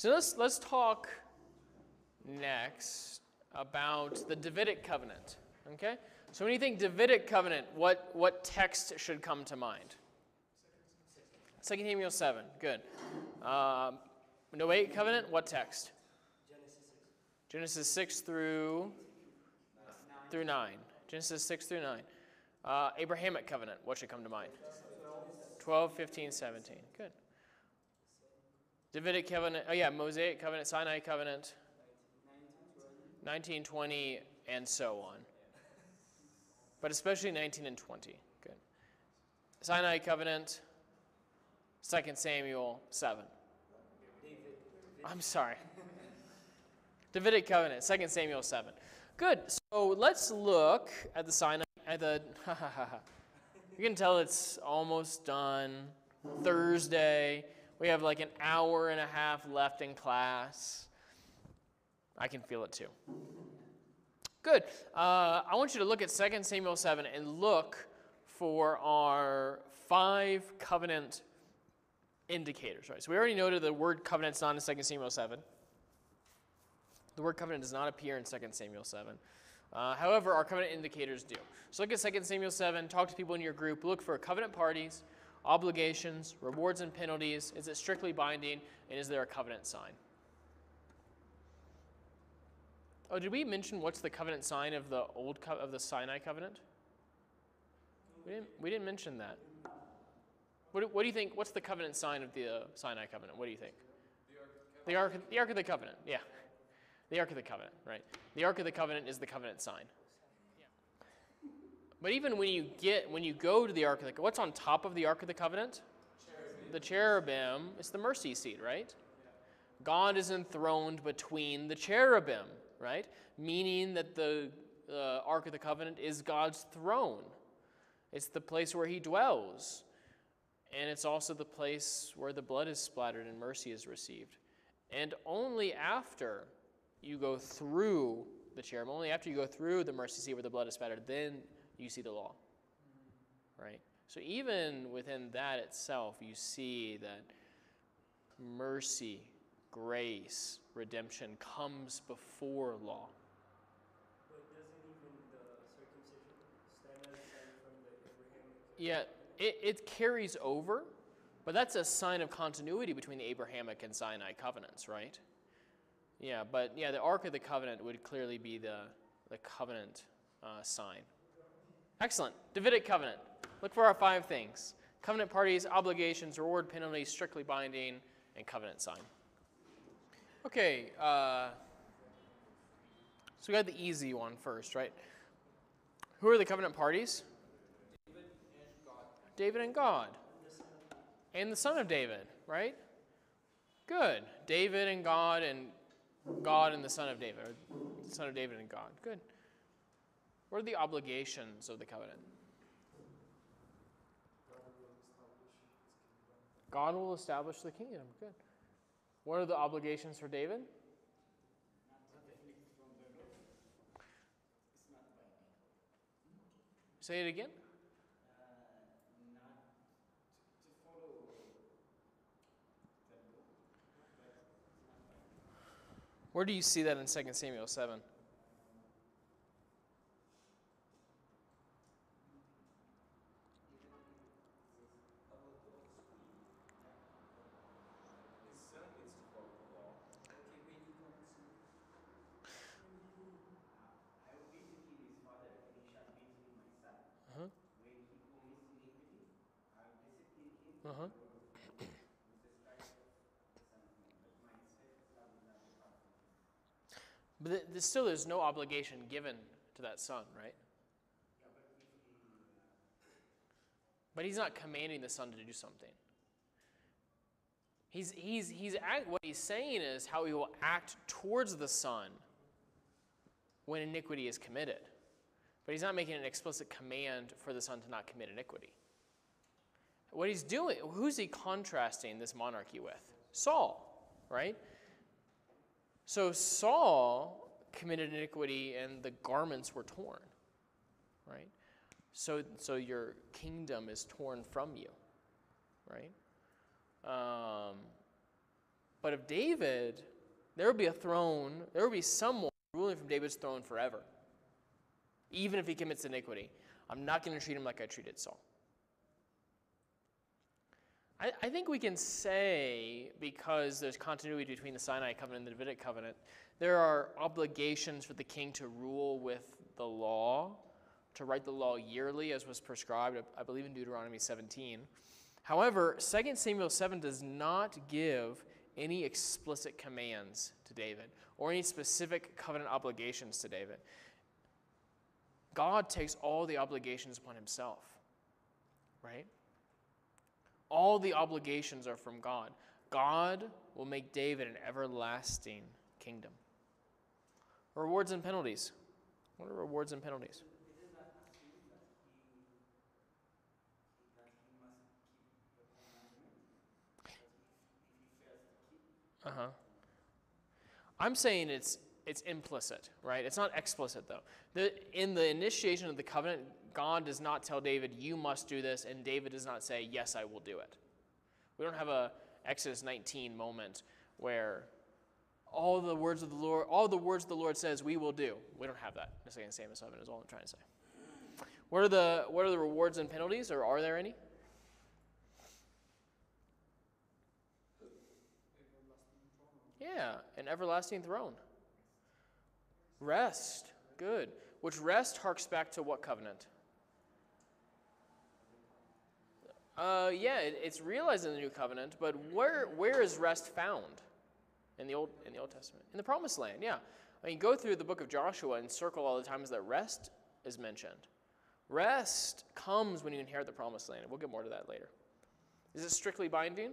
So let's, let's talk next about the Davidic covenant. Okay? So when you think Davidic covenant, what, what text should come to mind? 2 Samuel 7. Good. Um, Noahic covenant, what text? Genesis 6 through through 9. Genesis 6 through 9. Uh, Abrahamic covenant, what should come to mind? 12, 15, 17. Good. Davidic covenant, oh yeah, Mosaic covenant, Sinai covenant, 19, 20, and so on. But especially 19 and 20. Good. Sinai covenant, 2 Samuel 7. I'm sorry. Davidic covenant, 2 Samuel 7. Good. So let's look at the Sinai, at the, you can tell it's almost done. Thursday. We have like an hour and a half left in class. I can feel it too. Good. Uh, I want you to look at 2 Samuel 7 and look for our five covenant indicators. Right. So we already noted the word covenant is not in 2 Samuel 7. The word covenant does not appear in 2 Samuel 7. Uh, however, our covenant indicators do. So look at 2 Samuel 7, talk to people in your group, look for covenant parties, obligations, rewards and penalties. Is it strictly binding? And is there a covenant sign? Oh, did we mention what's the covenant sign of the old co- of the Sinai covenant? We didn't, we didn't mention that. What, what do you think? What's the covenant sign of the uh, Sinai covenant? What do you think? The Ark, the Ark of the Covenant, yeah. The Ark of the Covenant, right? The Ark of the Covenant is the covenant sign. But even when you get when you go to the Ark of the what's on top of the Ark of the Covenant? Cherubim. The cherubim. It's the mercy seat, right? God is enthroned between the cherubim, right? Meaning that the uh, Ark of the Covenant is God's throne. It's the place where He dwells, and it's also the place where the blood is splattered and mercy is received. And only after you go through the cherubim, only after you go through the mercy seat where the blood is spattered, then you see the law. Right? So even within that itself, you see that mercy, grace, redemption comes before law. Yeah, it, it carries over, but that's a sign of continuity between the Abrahamic and Sinai covenants, right? Yeah, but yeah, the Ark of the Covenant would clearly be the, the covenant uh, sign. Excellent. Davidic covenant. Look for our five things covenant parties, obligations, reward, penalties, strictly binding, and covenant sign. Okay, uh, so we got the easy one first, right? Who are the covenant parties? David and God. David and God. And the son of David, right? Good. David and God and God and the son of David, or son of David and God. Good. What are the obligations of the covenant? God will establish the kingdom. Good. What are the obligations for David? Say it again. Where do you see that in 2 Samuel 7? Uh-huh. But th- still, there's no obligation given to that son, right? But he's not commanding the son to do something. He's, he's, he's act, what he's saying is how he will act towards the son when iniquity is committed. But he's not making an explicit command for the son to not commit iniquity. What he's doing, who's he contrasting this monarchy with? Saul, right? So Saul committed iniquity and the garments were torn, right? So, so your kingdom is torn from you, right? Um, But of David, there will be a throne, there will be someone ruling from David's throne forever. Even if he commits iniquity. I'm not going to treat him like I treated Saul. I, I think we can say, because there's continuity between the Sinai covenant and the Davidic covenant, there are obligations for the king to rule with the law, to write the law yearly, as was prescribed, I believe, in Deuteronomy 17. However, 2 Samuel 7 does not give any explicit commands to David or any specific covenant obligations to David. God takes all the obligations upon himself, right? All the obligations are from God. God will make David an everlasting kingdom. Rewards and penalties. What are rewards and penalties? Uh huh. I'm saying it's it's implicit, right? It's not explicit though. The, in the initiation of the covenant, God does not tell David, "You must do this," and David does not say, "Yes, I will do it." We don't have a Exodus 19 moment where all the words of the Lord, all the words the Lord says, we will do. We don't have that in 2 Samuel 7 is all I'm trying to say. What are the what are the rewards and penalties, or are there any? Yeah, an everlasting throne. Rest. Good. Which rest harks back to what covenant? Uh, yeah, it, it's realized in the new covenant, but where where is rest found? In the old in the Old Testament. In the promised land, yeah. I mean go through the book of Joshua and circle all the times that rest is mentioned. Rest comes when you inherit the promised land. We'll get more to that later. Is it strictly binding?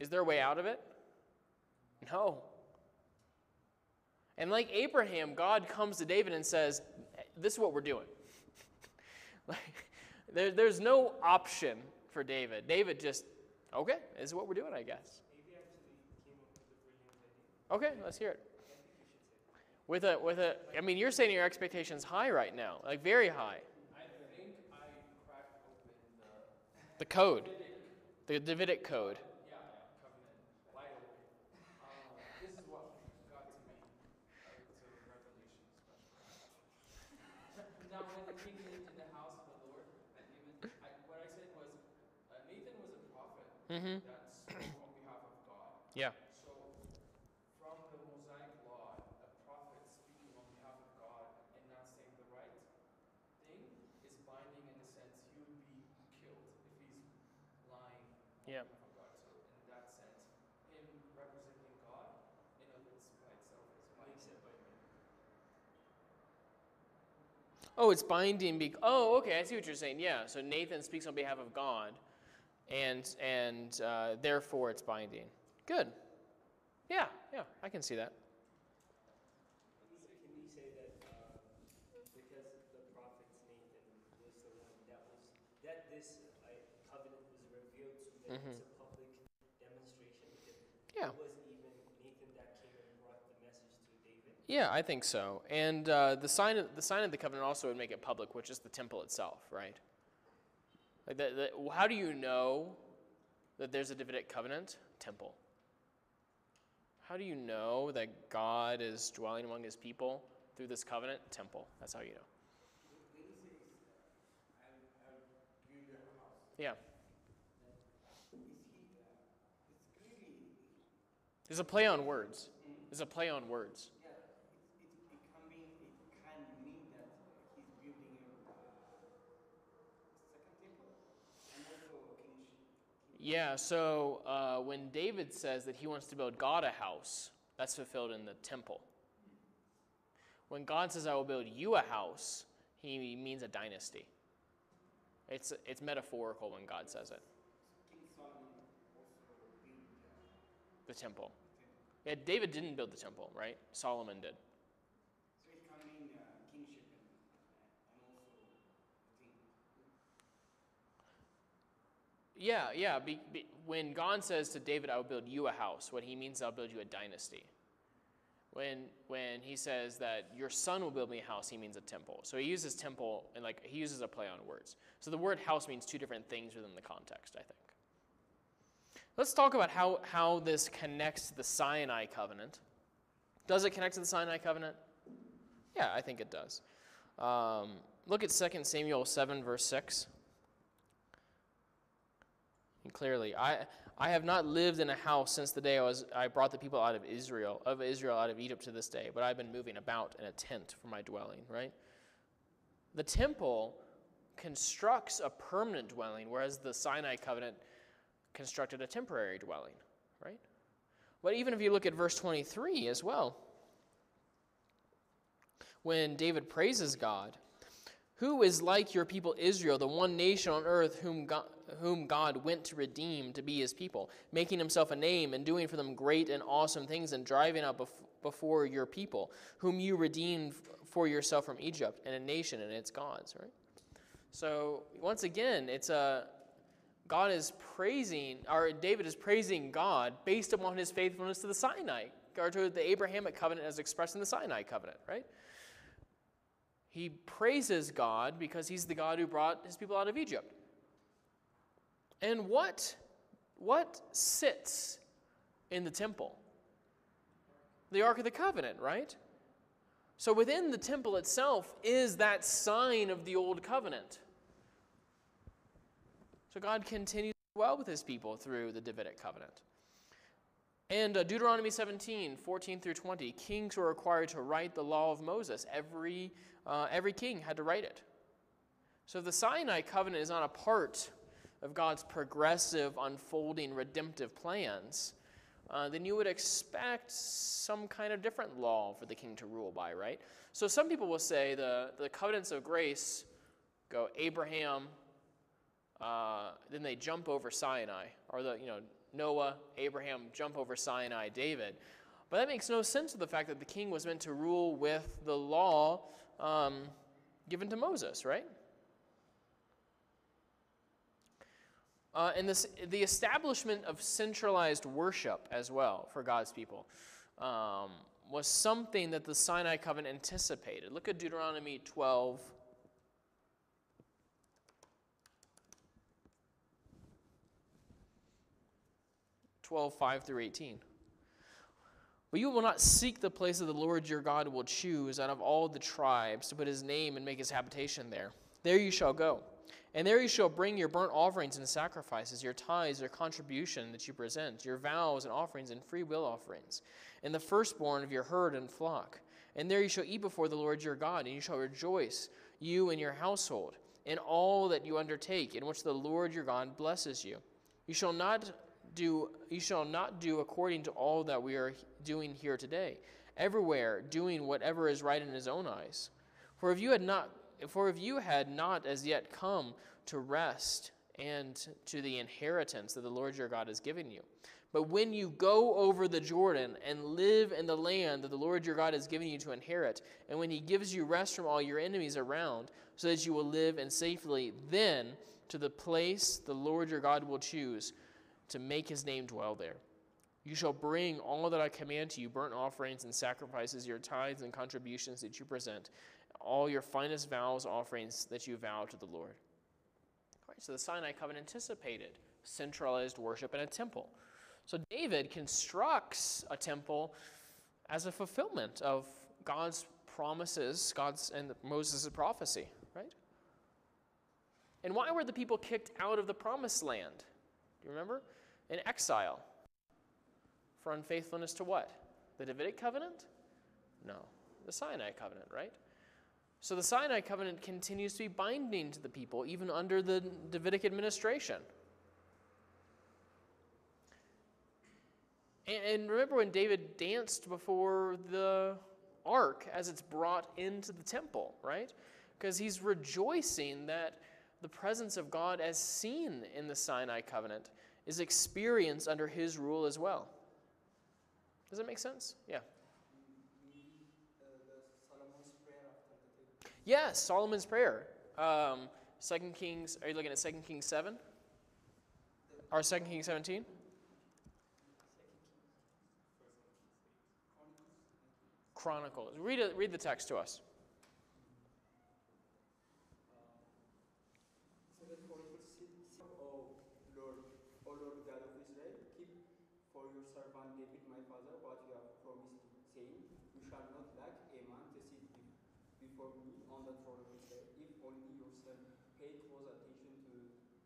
Is there a way out of it? No. And like Abraham, God comes to David and says, This is what we're doing. like, there, there's no option for David. David just, okay, this is what we're doing, I guess. Okay, let's hear it. With a, with a, I mean, you're saying your expectations high right now, like very high. I think I cracked open the The code, the Davidic code. yeah, covenant wide open. Uh, this is what got to me. Uh, it's a revelation special. now, when the king lived in the house of the Lord, and even I, what I said was uh, Nathan was a prophet Mm-hmm. that spoke on behalf of God. Yeah. So, from the Mosaic law, a prophet speaking on behalf of God and not saying the right thing is binding in the sense he would be killed if he's lying on Yeah. behalf of God. So, in that sense, him representing God in by itself is binding. Oh, it's binding. Be- oh, okay. I see what you're saying. Yeah. So Nathan speaks on behalf of God, and and uh, therefore it's binding. Good. Yeah. Yeah. I can see that. Can we say that because the prophet Nathan was the one that was that this covenant was revealed to that it's a public demonstration because Yeah. it was even Nathan that came and brought the message to David. Yeah, I think so. And uh, the sign of the sign of the covenant also would make it public, which is the temple itself, right? Like the, the, how do you know that there's a Davidic covenant? Temple. How do you know that God is dwelling among His people through this covenant? Temple. That's how you know. Yeah. There's a play on words. There's a play on words. Yeah, it, it, it can mean it can mean that he's building a second temple and also kingship. Yeah, so uh, when David says that he wants to build God a house, that's fulfilled in the temple. When God says, I will build you a house, he means a dynasty. It's, it's metaphorical when God says it, the temple. Yeah, David didn't build the temple, right? Solomon did. So it can mean uh, kingship and, and also king. Yeah, yeah. Be, be, when God says to David, I will build you a house, what he means, is I'll build you a dynasty. When, when he says that your son will build me a house, he means a temple. So he uses temple and like he uses a play on words. So the word house means two different things within the context, I think. Let's talk about how, how this connects to the Sinai covenant. Does it connect to the Sinai covenant? Yeah, I think it does. Um, look at 2 Samuel 7, verse 6. And clearly, I, I have not lived in a house since the day I, was, I brought the people out of Israel, of Israel out of Egypt to this day, but I've been moving about in a tent for my dwelling, right? The temple constructs a permanent dwelling, whereas the Sinai covenant constructed a temporary dwelling, right? But even if you look at verse 23 as well, when David praises God, who is like your people Israel, the one nation on earth whom God, whom God went to redeem to be his people, making himself a name and doing for them great and awesome things and driving out bef- before your people, whom you redeemed for yourself from Egypt and a nation and its gods, right? So once again, it's a God is praising, or David is praising God based upon his faithfulness to the Sinai, or to the Abrahamic covenant as expressed in the Sinai covenant, right? He praises God because he's the God who brought his people out of Egypt. And what, what sits in the temple? The Ark of the Covenant, right? So within the temple itself is that sign of the Old Covenant. So God continues to dwell with his people through the Davidic covenant. And uh, Deuteronomy 17, 14 through 20, kings were required to write the law of Moses. Every, uh, every king had to write it. So the Sinai covenant is not a part of God's progressive, unfolding, redemptive plans, uh, then you would expect some kind of different law for the king to rule by, right? So some people will say the, the covenants of grace go Abraham, uh, then they jump over Sinai, or the, you know, Noah, Abraham, jump over Sinai, David. But that makes no sense of the fact that the king was meant to rule with the law um, given to Moses, right? Uh, and this, the establishment of centralized worship as well for God's people um, was something that the Sinai covenant anticipated. Look at Deuteronomy 12. Twelve five through 18. But you will not seek the place of the Lord your God will choose out of all the tribes to put his name and make his habitation there. There you shall go. And there you shall bring your burnt offerings and sacrifices, your tithes, your contribution that you present, your vows and offerings and free will offerings, and the firstborn of your herd and flock. And there you shall eat before the Lord your God, and you shall rejoice, you and your household, in all that you undertake, in which the Lord your God blesses you. You shall not do you shall not do according to all that we are doing here today, everywhere doing whatever is right in his own eyes. For if you had not for if you had not as yet come to rest and to the inheritance that the Lord your God has given you, but when you go over the Jordan and live in the land that the Lord your God has given you to inherit, and when he gives you rest from all your enemies around, so that you will live and safely, then to the place the Lord your God will choose to make his name dwell there. You shall bring all that I command to you burnt offerings and sacrifices, your tithes and contributions that you present, all your finest vows, offerings that you vow to the Lord. All right, so the Sinai covenant anticipated centralized worship in a temple. So David constructs a temple as a fulfillment of God's promises, God's and Moses' prophecy, right? And why were the people kicked out of the promised land? Do you remember? In exile. For unfaithfulness to what? The Davidic covenant? No. The Sinai covenant, right? So the Sinai covenant continues to be binding to the people, even under the Davidic administration. And, remember when David danced before the ark as it's brought into the temple, right? Because he's rejoicing that the presence of God, as seen in the Sinai covenant, is experienced under his rule as well. Does that make sense? Yeah. Yes, Solomon's prayer. Um, Second Kings. Are you looking at Second Kings seven? Or Second Kings seventeen? Chronicles. Read it, Read the text to us. Oh Lord, O Lord God of Israel, servant David my father what you have promised, saying, You shall not lack a man to sit be- before me on the throne of Israel, if only your son paid close attention to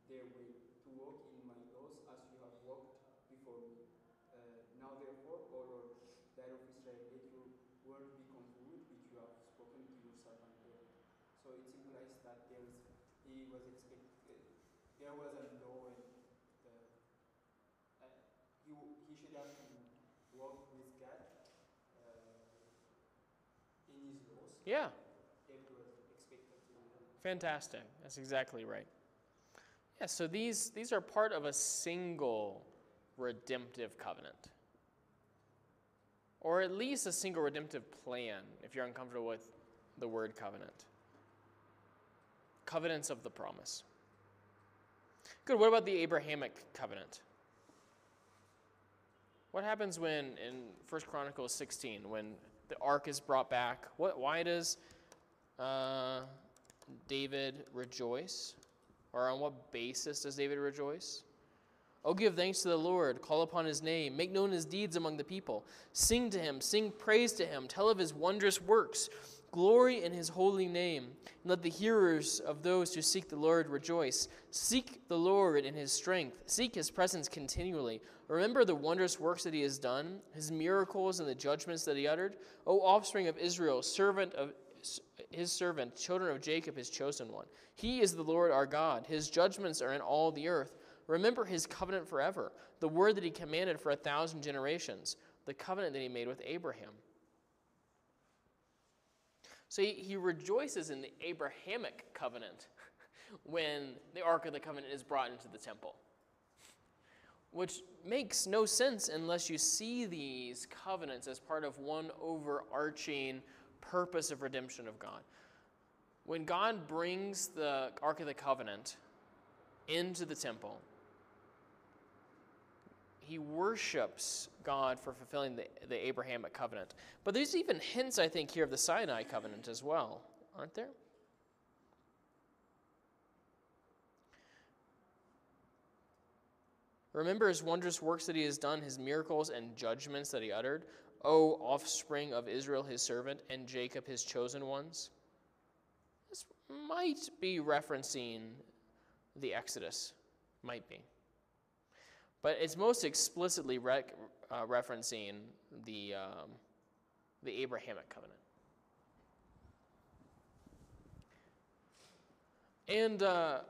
their way, to walk in my laws as you have walked before me. Uh, now therefore, O Lord, God of Israel, let your word be confirmed, which you have spoken to your servant David. So it implies that there is, he was expect, uh, there was a law and the, uh, he, he should have to walk with God uh, in his laws. Yeah, David was expected to fantastic. That's exactly right. Yeah, so these these are part of a single redemptive covenant. Or at least a single redemptive plan, if you're uncomfortable with the word covenant. Covenants of the promise. Good. What about the Abrahamic covenant? What happens when in 1 Chronicles 16 when the ark is brought back? What why does uh, David rejoice? Or on what basis does David rejoice? Oh, give thanks to the Lord, call upon his name, make known his deeds among the people. Sing to him, sing praise to him, tell of his wondrous works, glory in his holy name. And let the hearers of those who seek the Lord rejoice. Seek the Lord in his strength, seek his presence continually. Remember the wondrous works that he has done, his miracles and the judgments that he uttered. O offspring of Israel, servant of his servant, children of Jacob, his chosen one. He is the Lord our God. His judgments are in all the earth. Remember his covenant forever, the word that he commanded for a thousand generations, the covenant that he made with Abraham. So he, he rejoices in the Abrahamic covenant when the Ark of the Covenant is brought into the temple, which makes no sense unless you see these covenants as part of one overarching purpose of redemption of God. When God brings the Ark of the Covenant into the temple, he worships God for fulfilling the, the Abrahamic covenant. But there's even hints, I think, here of the Sinai covenant as well, aren't there? Remember his wondrous works that he has done, his miracles and judgments that he uttered, O offspring of Israel, his servant, and Jacob, his chosen ones. This might be referencing the Exodus, might be. But it's most explicitly rec- uh, referencing the, um, the Abrahamic covenant. And uh,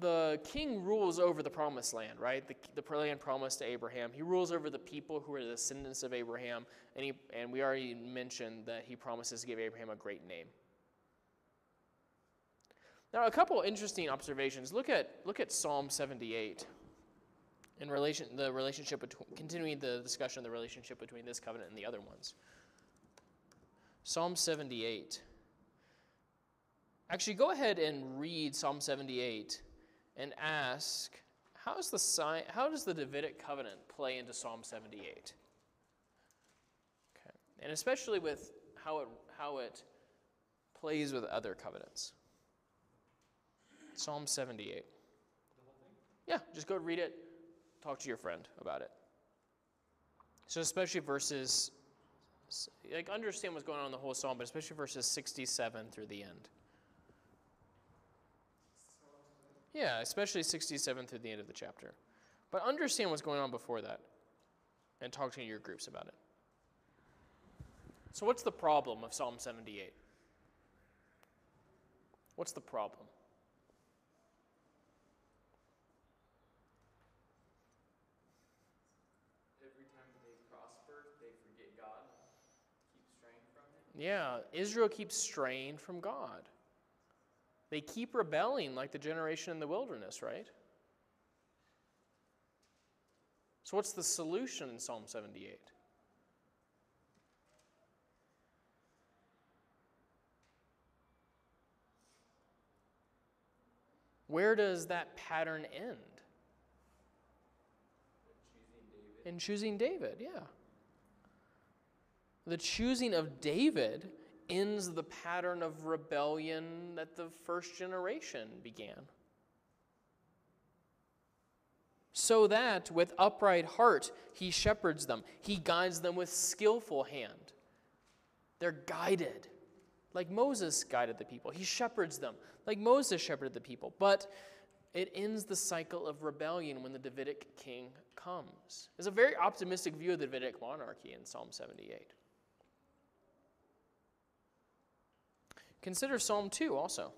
the king rules over the promised land, right? The, the land promised to Abraham. He rules over the people who are the descendants of Abraham. And, he, and we already mentioned that he promises to give Abraham a great name. Now, a couple interesting observations. Look at, look at Psalm 78 in relation the relationship between continuing the discussion of the relationship between this covenant and the other ones. Psalm 78. Actually, go ahead and read Psalm 78 and ask how, is the how does the Davidic covenant play into Psalm 78? Okay. And especially with how it, how it plays with other covenants. Psalm 78. Yeah, just go read it, talk to your friend about it. So, especially verses, like, understand what's going on in the whole psalm, but especially verses 67 through the end. Yeah, especially 67 through the end of the chapter. But understand what's going on before that and talk to your groups about it. So, what's the problem of Psalm 78? What's the problem? Every time they prosper, they forget God, keep straying from Him. Yeah, Israel keeps straying from God. They keep rebelling like the generation in the wilderness, right? So, what's the solution in Psalm 78? Where does that pattern end? Choosing David. In choosing David, yeah. The choosing of David ends the pattern of rebellion that the first generation began. so that with upright heart he shepherds them. He guides them with skillful hand. They're guided, like Moses guided the people. He shepherds them, like Moses shepherded the people. But it ends the cycle of rebellion when the Davidic king comes. It's a very optimistic view of the Davidic monarchy in Psalm 78. Consider Psalm 2 also.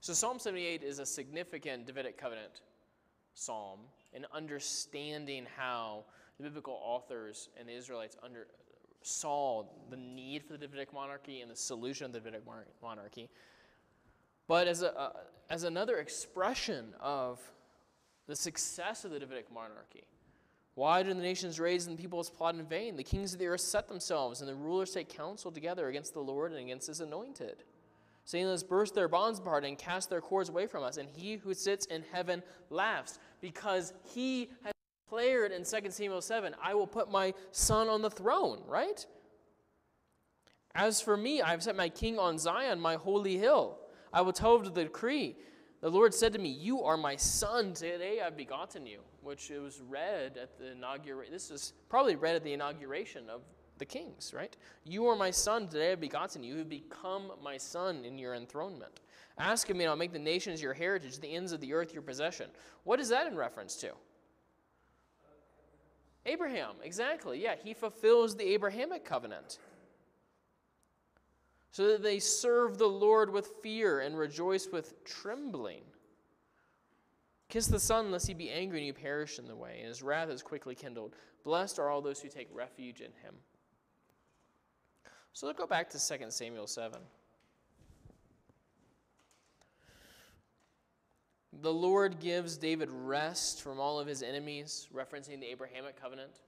So, Psalm 78 is a significant Davidic covenant psalm in understanding how the biblical authors and the Israelites under, saw the need for the Davidic monarchy and the solution of the Davidic monarchy. But as, a, uh, as another expression of the success of the Davidic monarchy, why do the nations raise and the peoples plot in vain? The kings of the earth set themselves, and the rulers take counsel together against the Lord and against his anointed saying, Let's burst their bonds apart and cast their cords away from us. And he who sits in heaven laughs, because he has declared in 2 Samuel 7, I will put my son on the throne, right? As for me, I have set my king on Zion, my holy hill. I will tell of the decree. The Lord said to me, You are my son. Today I've begotten you, which it was read at the inauguration. This is probably read at the inauguration of the kings, right? You are my son, today I have begotten you. You have become my son in your enthronement. Ask of me, and I'll make the nations your heritage, the ends of the earth your possession. What is that in reference to? Abraham, exactly. Yeah, he fulfills the Abrahamic covenant. So that they serve the Lord with fear and rejoice with trembling. Kiss the Son, lest he be angry and you perish in the way, and his wrath is quickly kindled. Blessed are all those who take refuge in him. So let's go back to 2 Samuel 7. The Lord gives David rest from all of his enemies, referencing the Abrahamic covenant.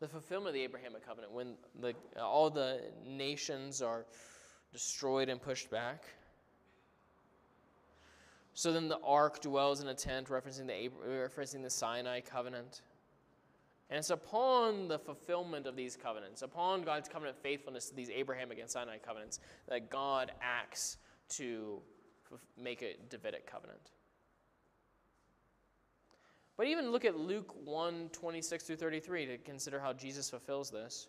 The fulfillment of the Abrahamic covenant, when the, all the nations are destroyed and pushed back. So then the ark dwells in a tent, referencing the, referencing the Sinai covenant. And it's upon the fulfillment of these covenants, upon God's covenant faithfulness to these Abrahamic and Sinai covenants, that God acts to make a Davidic covenant. But even look at Luke 1 26 through 33 to consider how Jesus fulfills this.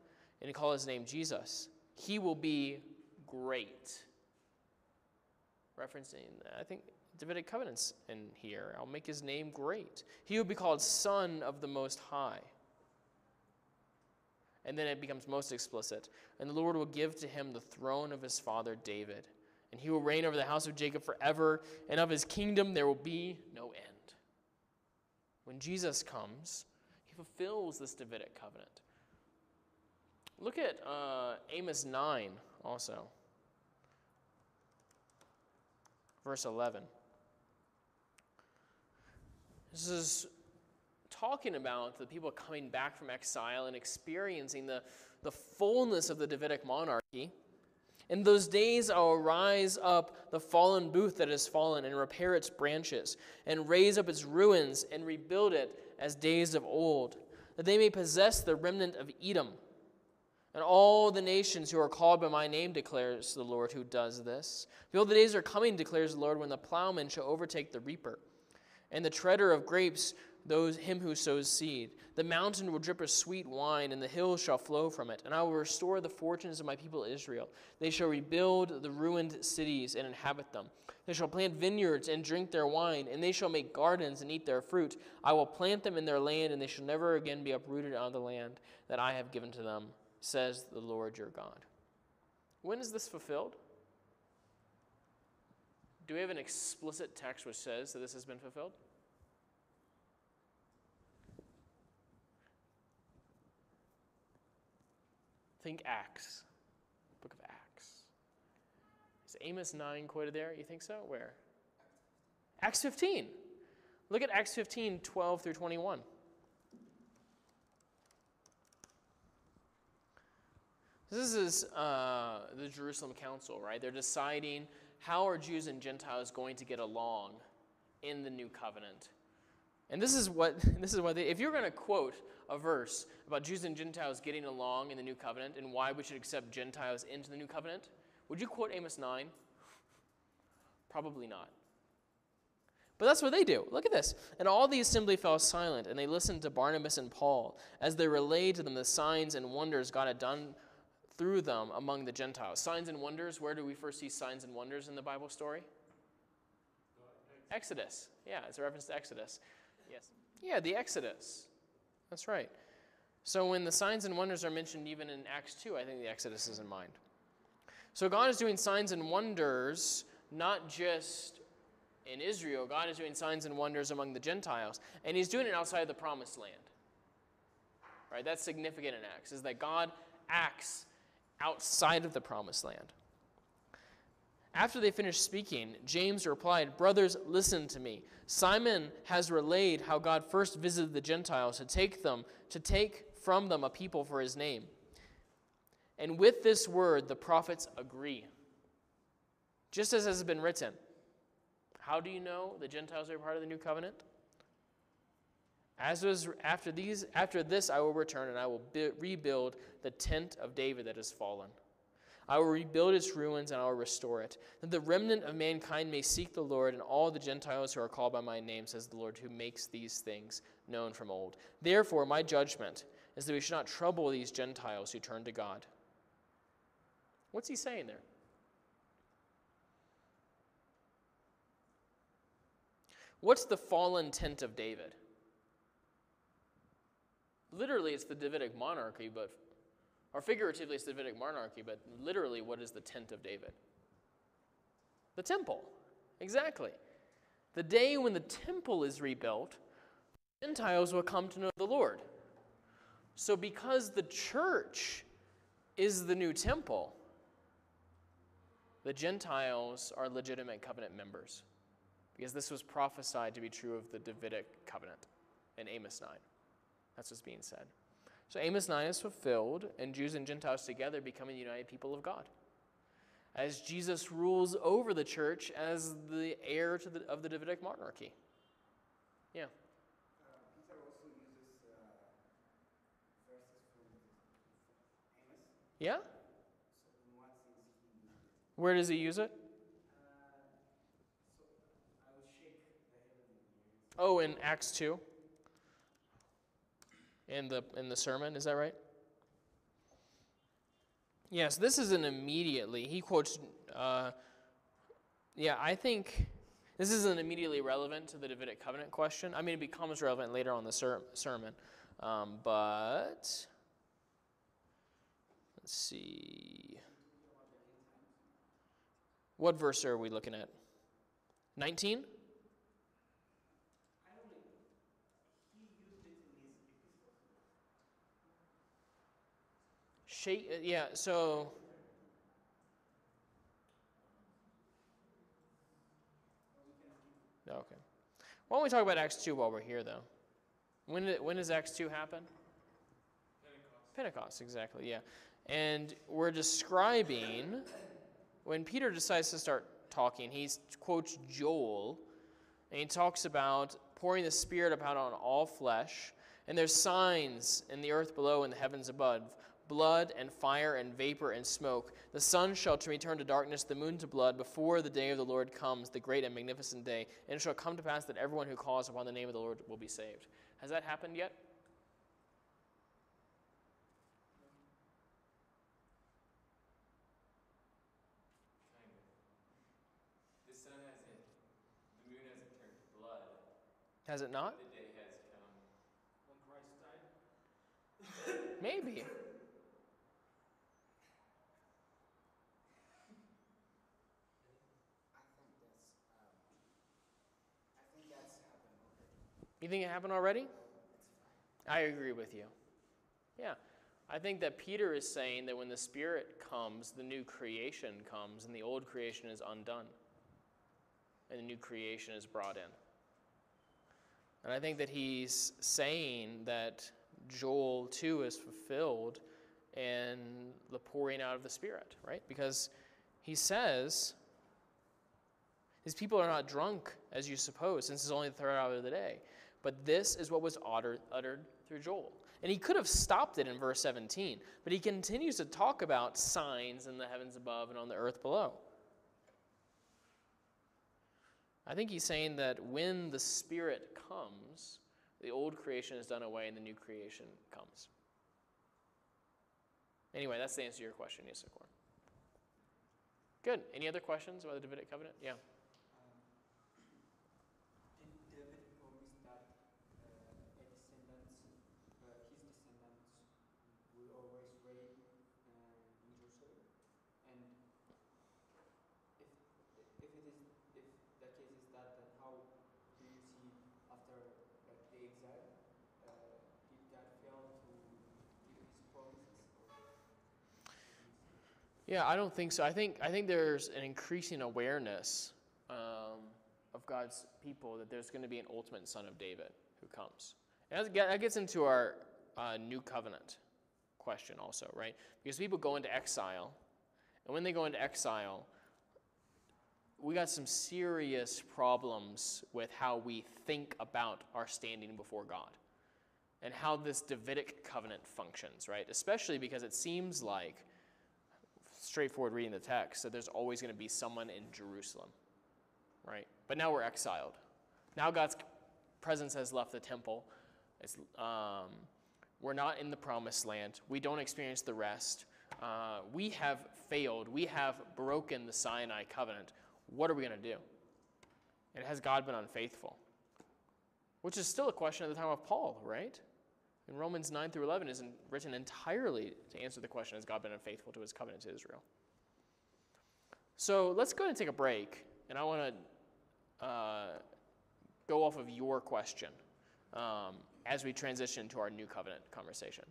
and call his name Jesus. He will be great. Referencing, I think, Davidic covenants in here. I'll make his name great. He will be called Son of the Most High. And then it becomes most explicit. And the Lord will give to him the throne of his father David. And he will reign over the house of Jacob forever, and of his kingdom there will be no end. When Jesus comes, he fulfills this Davidic covenant. Look at uh, Amos 9 also. Verse 11. This is talking about the people coming back from exile and experiencing the, the fullness of the Davidic monarchy. In those days I will rise up the fallen booth that has fallen and repair its branches, and raise up its ruins and rebuild it as days of old, that they may possess the remnant of Edom and all the nations who are called by my name declares the Lord who does this. Behold, the days are coming, declares the Lord, when the plowman shall overtake the reaper, and the treader of grapes those him who sows seed. The mountain will drip a sweet wine, and the hills shall flow from it. And I will restore the fortunes of my people Israel. They shall rebuild the ruined cities and inhabit them. They shall plant vineyards and drink their wine, and they shall make gardens and eat their fruit. I will plant them in their land, and they shall never again be uprooted out of the land that I have given to them says the Lord your God. When is this fulfilled? Do we have an explicit text which says that this has been fulfilled? Think Acts, book of Acts. Is Amos 9 quoted there? You think so? Where? Acts 15. Look at Acts 15, 12 through 21. This is uh, the Jerusalem Council, right? They're deciding how are Jews and Gentiles going to get along in the new covenant. And this is what this is what they, if you're going to quote a verse about Jews and Gentiles getting along in the new covenant and why we should accept Gentiles into the new covenant, would you quote Amos 9? Probably not. But that's what they do. Look at this. And all the assembly fell silent, and they listened to Barnabas and Paul as they relayed to them the signs and wonders God had done through them among the Gentiles. Signs and wonders, where do we first see signs and wonders in the Bible story? Exodus. Yeah, it's a reference to Exodus. Yes. Yeah, the Exodus. That's right. So when the signs and wonders are mentioned even in Acts 2, I think the Exodus is in mind. So God is doing signs and wonders not just in Israel, God is doing signs and wonders among the Gentiles, and he's doing it outside the promised land. Right? That's significant in Acts is that God acts outside of the promised land. After they finished speaking, James replied, Brothers, listen to me. Simon has relayed how God first visited the Gentiles to take them, to take from them a people for his name. And with this word, the prophets agree. Just as has been written. How do you know the Gentiles are part of the new covenant? As was after these after this I will return and I will bi- rebuild the tent of David that has fallen. I will rebuild its ruins and I will restore it. That the remnant of mankind may seek the Lord and all the Gentiles who are called by my name, says the Lord, who makes these things known from old. Therefore, my judgment is that we should not trouble these Gentiles who turn to God. What's he saying there? What's the fallen tent of David? Literally, it's the Davidic monarchy, but, or figuratively, it's the Davidic monarchy, but literally, what is the tent of David? The temple. Exactly. The day when the temple is rebuilt, Gentiles will come to know the Lord. So, because the church is the new temple, the Gentiles are legitimate covenant members because this was prophesied to be true of the Davidic covenant in Amos 9. That's what's being said. So Amos 9 is fulfilled, and Jews and Gentiles together become a united people of God. As Jesus rules over the church as the heir to the, of the Davidic monarchy. Yeah. Yeah? Where does he use it? Oh, in Acts 2. In the in the sermon, is that right? Yes, this is an immediately. He quotes uh, yeah, I think this isn't immediately relevant to the Davidic covenant question. I mean, it becomes relevant later on the ser- sermon. Um, but let's see. What verse are we looking at? 19? Shake, uh, yeah, so. Okay. Why don't we talk about Acts 2 while we're here, though? When, did, when does Acts 2 happen? Pentecost. Pentecost, exactly, yeah. And we're describing when Peter decides to start talking, he quotes Joel, and he talks about pouring the Spirit upon on all flesh. And there's signs in the earth below and the heavens above blood and fire and vapor and smoke. The sun shall return to darkness, the moon to blood, before the day of the Lord comes, the great and magnificent day. And it shall come to pass that everyone who calls upon the name of the Lord will be saved. Has that happened yet? The sun hasn't, the moon hasn't turned to blood. Has it not? The day has come. When Christ died? Maybe. I think that's, um, I think that's happened already. You think it happened already? I agree with you. Yeah. I think that Peter is saying that when the Spirit comes, the new creation comes, and the old creation is undone, and the new creation is brought in. And I think that he's saying that Joel 2 is fulfilled in the pouring out of the Spirit, right? Because he says, These people are not drunk, as you suppose, since it's only the third hour of the day. But this is what was uttered, through Joel. And he could have stopped it in verse 17, but he continues to talk about signs in the heavens above and on the earth below. I think he's saying that when the Spirit comes, the old creation is done away and the new creation comes. Anyway, that's the answer to your question, Yisakor. Good. Any other questions about the Davidic covenant? Yeah. Did David promise that uh, a descendants, uh, his descendants, will always reign uh, in Jerusalem? And if if it is if the case is that, then how do you see after like the exile? Uh, did God fail to keep his promises? Yeah, I don't think so. I think I think there's an increasing awareness um, of God's people that there's going to be an ultimate Son of David who comes. And that gets into our uh, new covenant question also, right? Because people go into exile, and when they go into exile, we got some serious problems with how we think about our standing before God and how this Davidic covenant functions, right? Especially because it seems like straightforward reading the text that there's always going to be someone in Jerusalem, right? But now we're exiled. Now God's presence has left the temple. Um, we're not in the promised land. We don't experience the rest. Uh, we have failed. We have broken the Sinai covenant. What are we going to do? And has God been unfaithful? Which is still a question at the time of Paul, right? In Romans 9 through 11 isn't written entirely to answer the question Has God been unfaithful to his covenant to Israel? So let's go ahead and take a break. And I want to uh, go off of your question um, as we transition to our new covenant conversation.